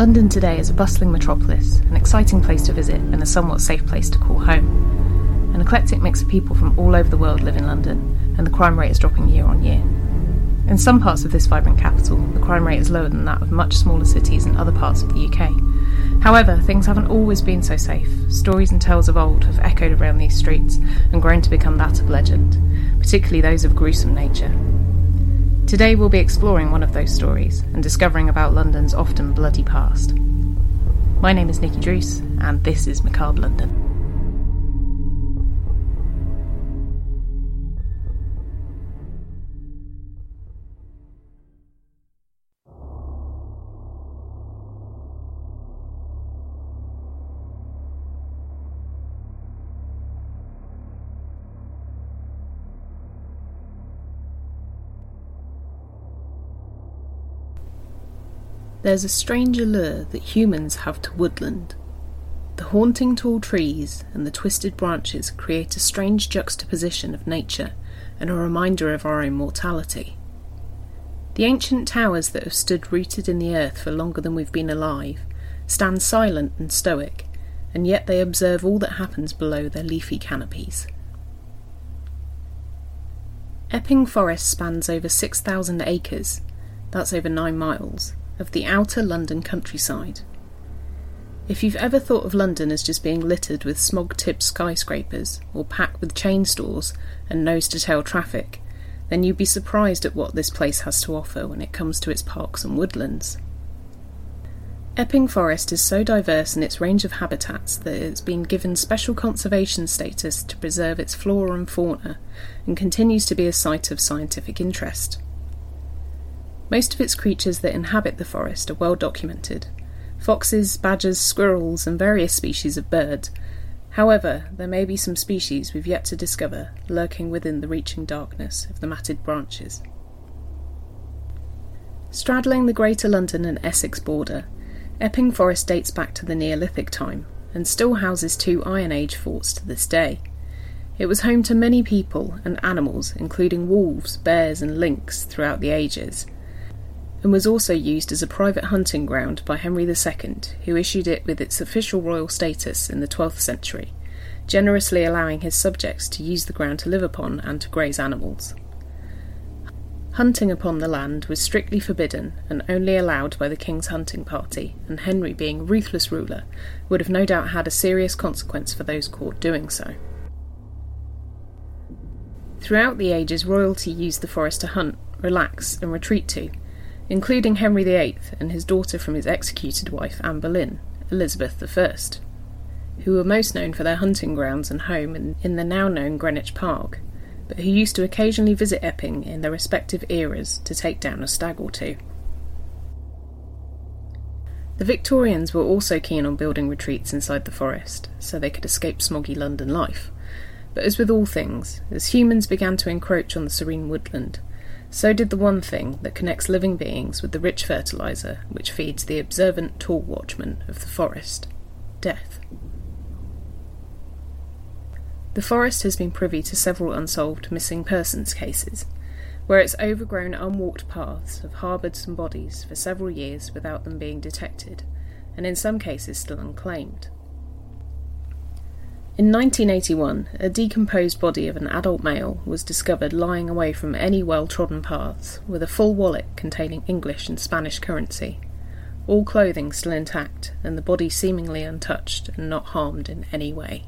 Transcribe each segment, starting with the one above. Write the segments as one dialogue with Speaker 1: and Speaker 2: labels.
Speaker 1: London today is a bustling metropolis, an exciting place to visit, and a somewhat safe place to call home. An eclectic mix of people from all over the world live in London, and the crime rate is dropping year on year. In some parts of this vibrant capital, the crime rate is lower than that of much smaller cities in other parts of the UK. However, things haven't always been so safe. Stories and tales of old have echoed around these streets and grown to become that of legend, particularly those of gruesome nature. Today we'll be exploring one of those stories and discovering about London's often bloody past. My name is Nikki Druce, and this is Macabre London. There's a strange allure that humans have to woodland. The haunting tall trees and the twisted branches create a strange juxtaposition of nature and a reminder of our immortality. The ancient towers that have stood rooted in the earth for longer than we've been alive stand silent and stoic, and yet they observe all that happens below their leafy canopies. Epping Forest spans over 6,000 acres, that's over 9 miles, of the outer London countryside. If you've ever thought of London as just being littered with smog tipped skyscrapers or packed with chain stores and nose to tail traffic, then you'd be surprised at what this place has to offer when it comes to its parks and woodlands. Epping Forest is so diverse in its range of habitats that it's been given special conservation status to preserve its flora and fauna and continues to be a site of scientific interest. Most of its creatures that inhabit the forest are well documented foxes, badgers, squirrels, and various species of bird. However, there may be some species we've yet to discover lurking within the reaching darkness of the matted branches. Straddling the Greater London and Essex border, Epping Forest dates back to the Neolithic time and still houses two Iron Age forts to this day. It was home to many people and animals, including wolves, bears, and lynx, throughout the ages, and was also used as a private hunting ground by Henry II, who issued it with its official royal status in the 12th century, generously allowing his subjects to use the ground to live upon and to graze animals. Hunting upon the land was strictly forbidden and only allowed by the king's hunting party, and Henry, being a ruthless ruler, would have no doubt had a serious consequence for those caught doing so. Throughout the ages, royalty used the forest to hunt, relax, and retreat to, including Henry VIII and his daughter from his executed wife Anne Boleyn, Elizabeth I, who were most known for their hunting grounds and home in, in the now known Greenwich Park, but who used to occasionally visit Epping in their respective eras to take down a stag or two. The Victorians were also keen on building retreats inside the forest, so they could escape smoggy London life. But as with all things, as humans began to encroach on the serene woodland, so did the one thing that connects living beings with the rich fertiliser which feeds the observant tall watchman of the forest death. The forest has been privy to several unsolved missing persons cases, where its overgrown, unwalked paths have harboured some bodies for several years without them being detected, and in some cases still unclaimed. In 1981, a decomposed body of an adult male was discovered lying away from any well trodden paths, with a full wallet containing English and Spanish currency, all clothing still intact, and the body seemingly untouched and not harmed in any way.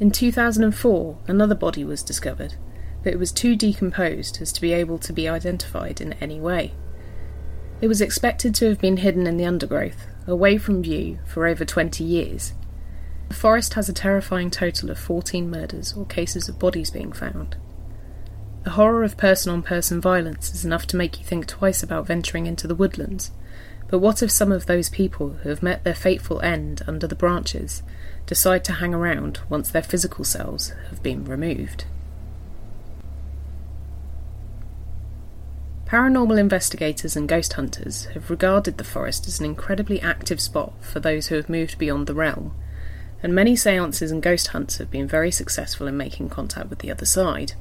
Speaker 1: In 2004, another body was discovered, but it was too decomposed as to be able to be identified in any way. It was expected to have been hidden in the undergrowth, away from view, for over 20 years. The forest has a terrifying total of 14 murders or cases of bodies being found. The horror of person on person violence is enough to make you think twice about venturing into the woodlands. But what if some of those people who have met their fateful end under the branches decide to hang around once their physical selves have been removed? Paranormal investigators and ghost hunters have regarded the forest as an incredibly active spot for those who have moved beyond the realm, and many seances and ghost hunts have been very successful in making contact with the other side.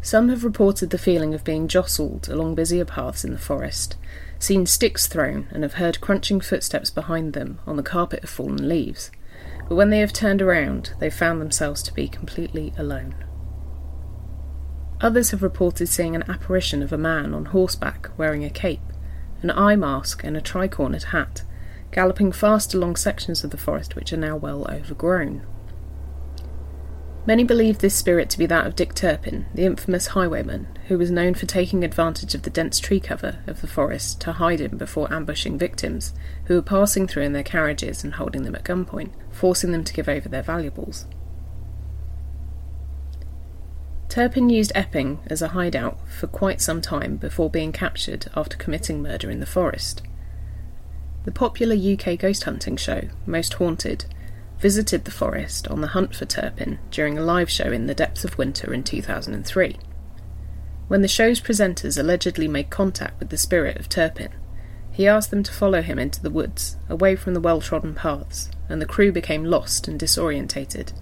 Speaker 1: Some have reported the feeling of being jostled along busier paths in the forest, seen sticks thrown, and have heard crunching footsteps behind them on the carpet of fallen leaves. But when they have turned around, they found themselves to be completely alone. Others have reported seeing an apparition of a man on horseback wearing a cape, an eye mask, and a tricornered hat, galloping fast along sections of the forest which are now well overgrown. Many believe this spirit to be that of Dick Turpin, the infamous highwayman, who was known for taking advantage of the dense tree cover of the forest to hide in before ambushing victims who were passing through in their carriages and holding them at gunpoint, forcing them to give over their valuables. Turpin used Epping as a hideout for quite some time before being captured after committing murder in the forest. The popular UK ghost hunting show, Most Haunted, visited the forest on the hunt for Turpin during a live show in the depths of winter in 2003. When the show's presenters allegedly made contact with the spirit of Turpin, he asked them to follow him into the woods, away from the well trodden paths, and the crew became lost and disorientated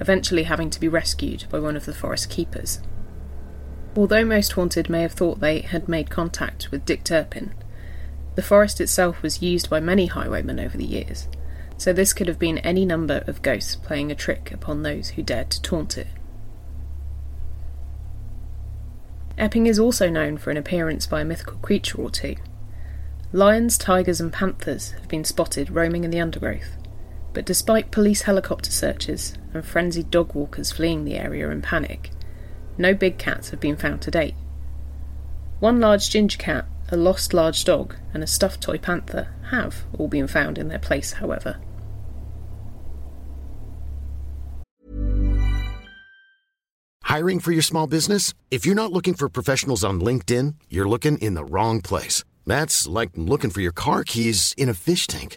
Speaker 1: eventually having to be rescued by one of the forest keepers. Although most haunted may have thought they had made contact with Dick Turpin, the forest itself was used by many highwaymen over the years, so this could have been any number of ghosts playing a trick upon those who dared to taunt it. Epping is also known for an appearance by a mythical creature or two. Lions, tigers, and panthers have been spotted roaming in the undergrowth, but despite police helicopter searches and frenzied dog walkers fleeing the area in panic, no big cats have been found to date. One large ginger cat, a lost large dog, and a stuffed toy panther have all been found in their place, however.
Speaker 2: Hiring for your small business? If you're not looking for professionals on LinkedIn, you're looking in the wrong place. That's like looking for your car keys in a fish tank.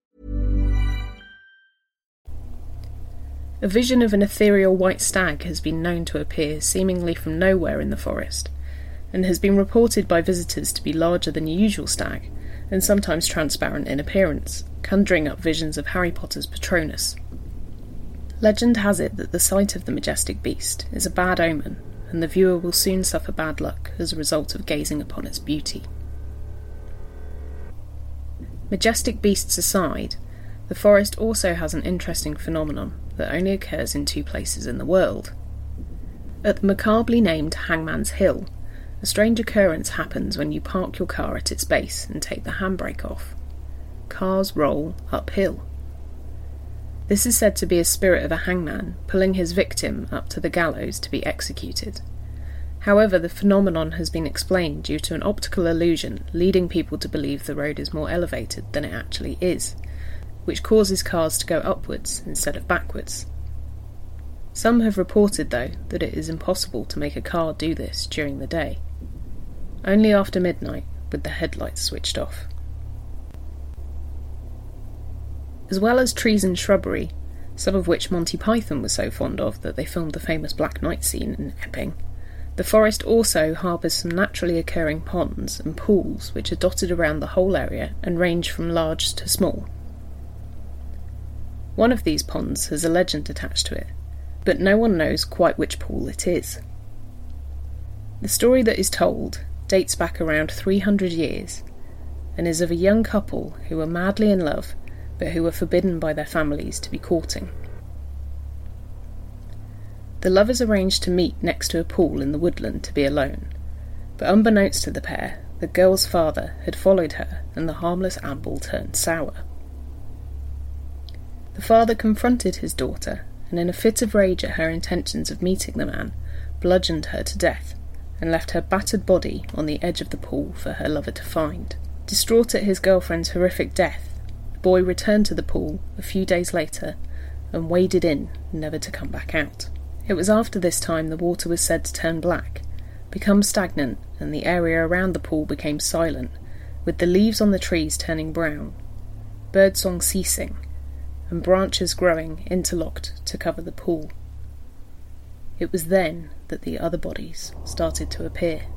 Speaker 1: A vision of an ethereal white stag has been known to appear seemingly from nowhere in the forest, and has been reported by visitors to be larger than a usual stag, and sometimes transparent in appearance, conjuring up visions of Harry Potter's Patronus. Legend has it that the sight of the majestic beast is a bad omen, and the viewer will soon suffer bad luck as a result of gazing upon its beauty. Majestic beasts aside, the forest also has an interesting phenomenon that only occurs in two places in the world. At the macabrely named Hangman's Hill, a strange occurrence happens when you park your car at its base and take the handbrake off. Cars roll uphill. This is said to be a spirit of a hangman pulling his victim up to the gallows to be executed. However, the phenomenon has been explained due to an optical illusion leading people to believe the road is more elevated than it actually is, which causes cars to go upwards instead of backwards. Some have reported, though, that it is impossible to make a car do this during the day. Only after midnight, with the headlights switched off. As well as trees and shrubbery, some of which Monty Python was so fond of that they filmed the famous Black Knight scene in Epping, the forest also harbours some naturally occurring ponds and pools which are dotted around the whole area and range from large to small. One of these ponds has a legend attached to it, but no one knows quite which pool it is. The story that is told dates back around 300 years and is of a young couple who were madly in love but who were forbidden by their families to be courting. The lovers arranged to meet next to a pool in the woodland to be alone, but unbeknownst to the pair, the girl's father had followed her and the harmless amble turned sour. The father confronted his daughter and in a fit of rage at her intentions of meeting the man, bludgeoned her to death, and left her battered body on the edge of the pool for her lover to find. Distraught at his girlfriend's horrific death, the boy returned to the pool a few days later and waded in, never to come back out. It was after this time the water was said to turn black, become stagnant, and the area around the pool became silent, with the leaves on the trees turning brown, birdsong ceasing, and branches growing interlocked to cover the pool. It was then that the other bodies started to appear.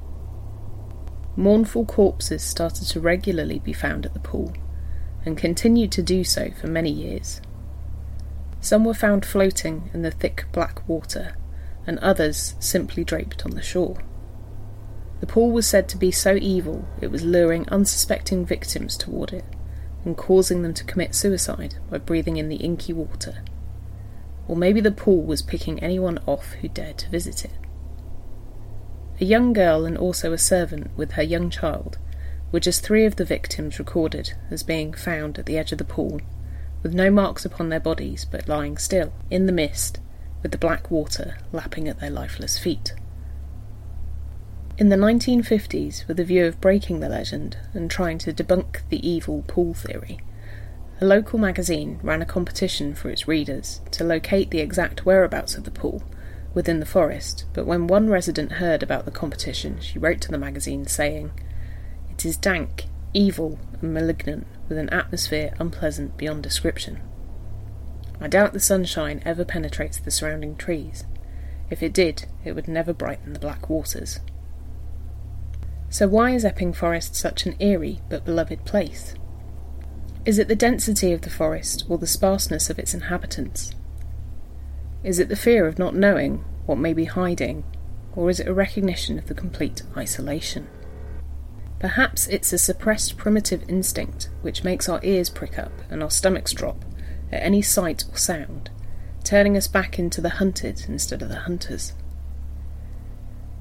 Speaker 1: Mournful corpses started to regularly be found at the pool, and continued to do so for many years. Some were found floating in the thick black water, and others simply draped on the shore. The pool was said to be so evil it was luring unsuspecting victims toward it and causing them to commit suicide by breathing in the inky water. Or maybe the pool was picking anyone off who dared to visit it. A young girl and also a servant with her young child were just three of the victims recorded as being found at the edge of the pool, with no marks upon their bodies but lying still, in the mist, with the black water lapping at their lifeless feet. In the 1950s, with a view of breaking the legend and trying to debunk the evil pool theory, a local magazine ran a competition for its readers to locate the exact whereabouts of the pool within the forest, but when one resident heard about the competition, she wrote to the magazine saying, It is dank, evil, and malignant, with an atmosphere unpleasant beyond description. I doubt the sunshine ever penetrates the surrounding trees. If it did, it would never brighten the black waters. So, why is Epping Forest such an eerie but beloved place? Is it the density of the forest or the sparseness of its inhabitants? Is it the fear of not knowing what may be hiding, or is it a recognition of the complete isolation? Perhaps it's a suppressed primitive instinct which makes our ears prick up and our stomachs drop at any sight or sound, turning us back into the hunted instead of the hunters.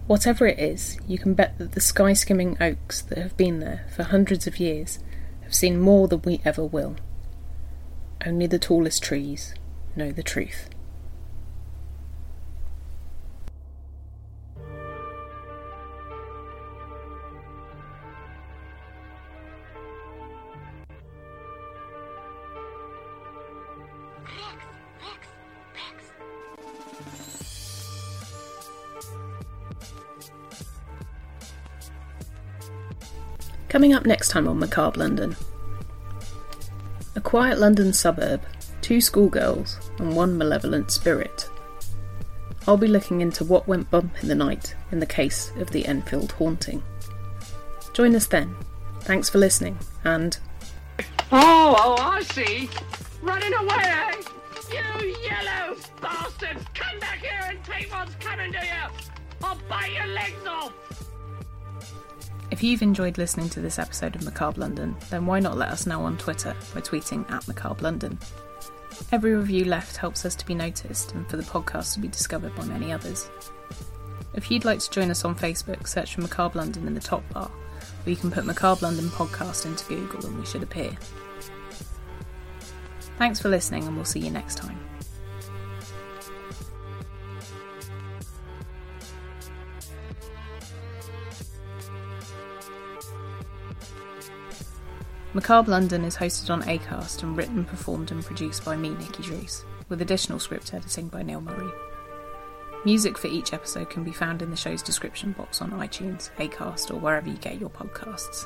Speaker 1: Whatever it is, you can bet that the sky skimming oaks that have been there for hundreds of years have seen more than we ever will. Only the tallest trees know the truth. Coming up next time on Macabre London. A quiet London suburb, two schoolgirls, and one malevolent spirit. I'll be looking into what went bump in the night in the case of the Enfield haunting. Join us then Thanks for listening, and
Speaker 3: Oh, oh, I see. Running away, eh? You yellow bastards! Come back here and take what's coming to you! I'll bite your legs off!
Speaker 1: If you've enjoyed listening to this episode of Macabre London, then why not let us know on Twitter by tweeting at Macabre London? Every review left helps us to be noticed and for the podcast to be discovered by many others. If you'd like to join us on Facebook, search for Macabre London in the top bar, or you can put Macabre London Podcast into Google and we should appear. Thanks for listening, and we'll see you next time. Macabre London is hosted on Acast and written, performed, and produced by me, Nikki Drees, with additional script editing by Neil Murray. Music for each episode can be found in the show's description box on iTunes, Acast, or wherever you get your podcasts.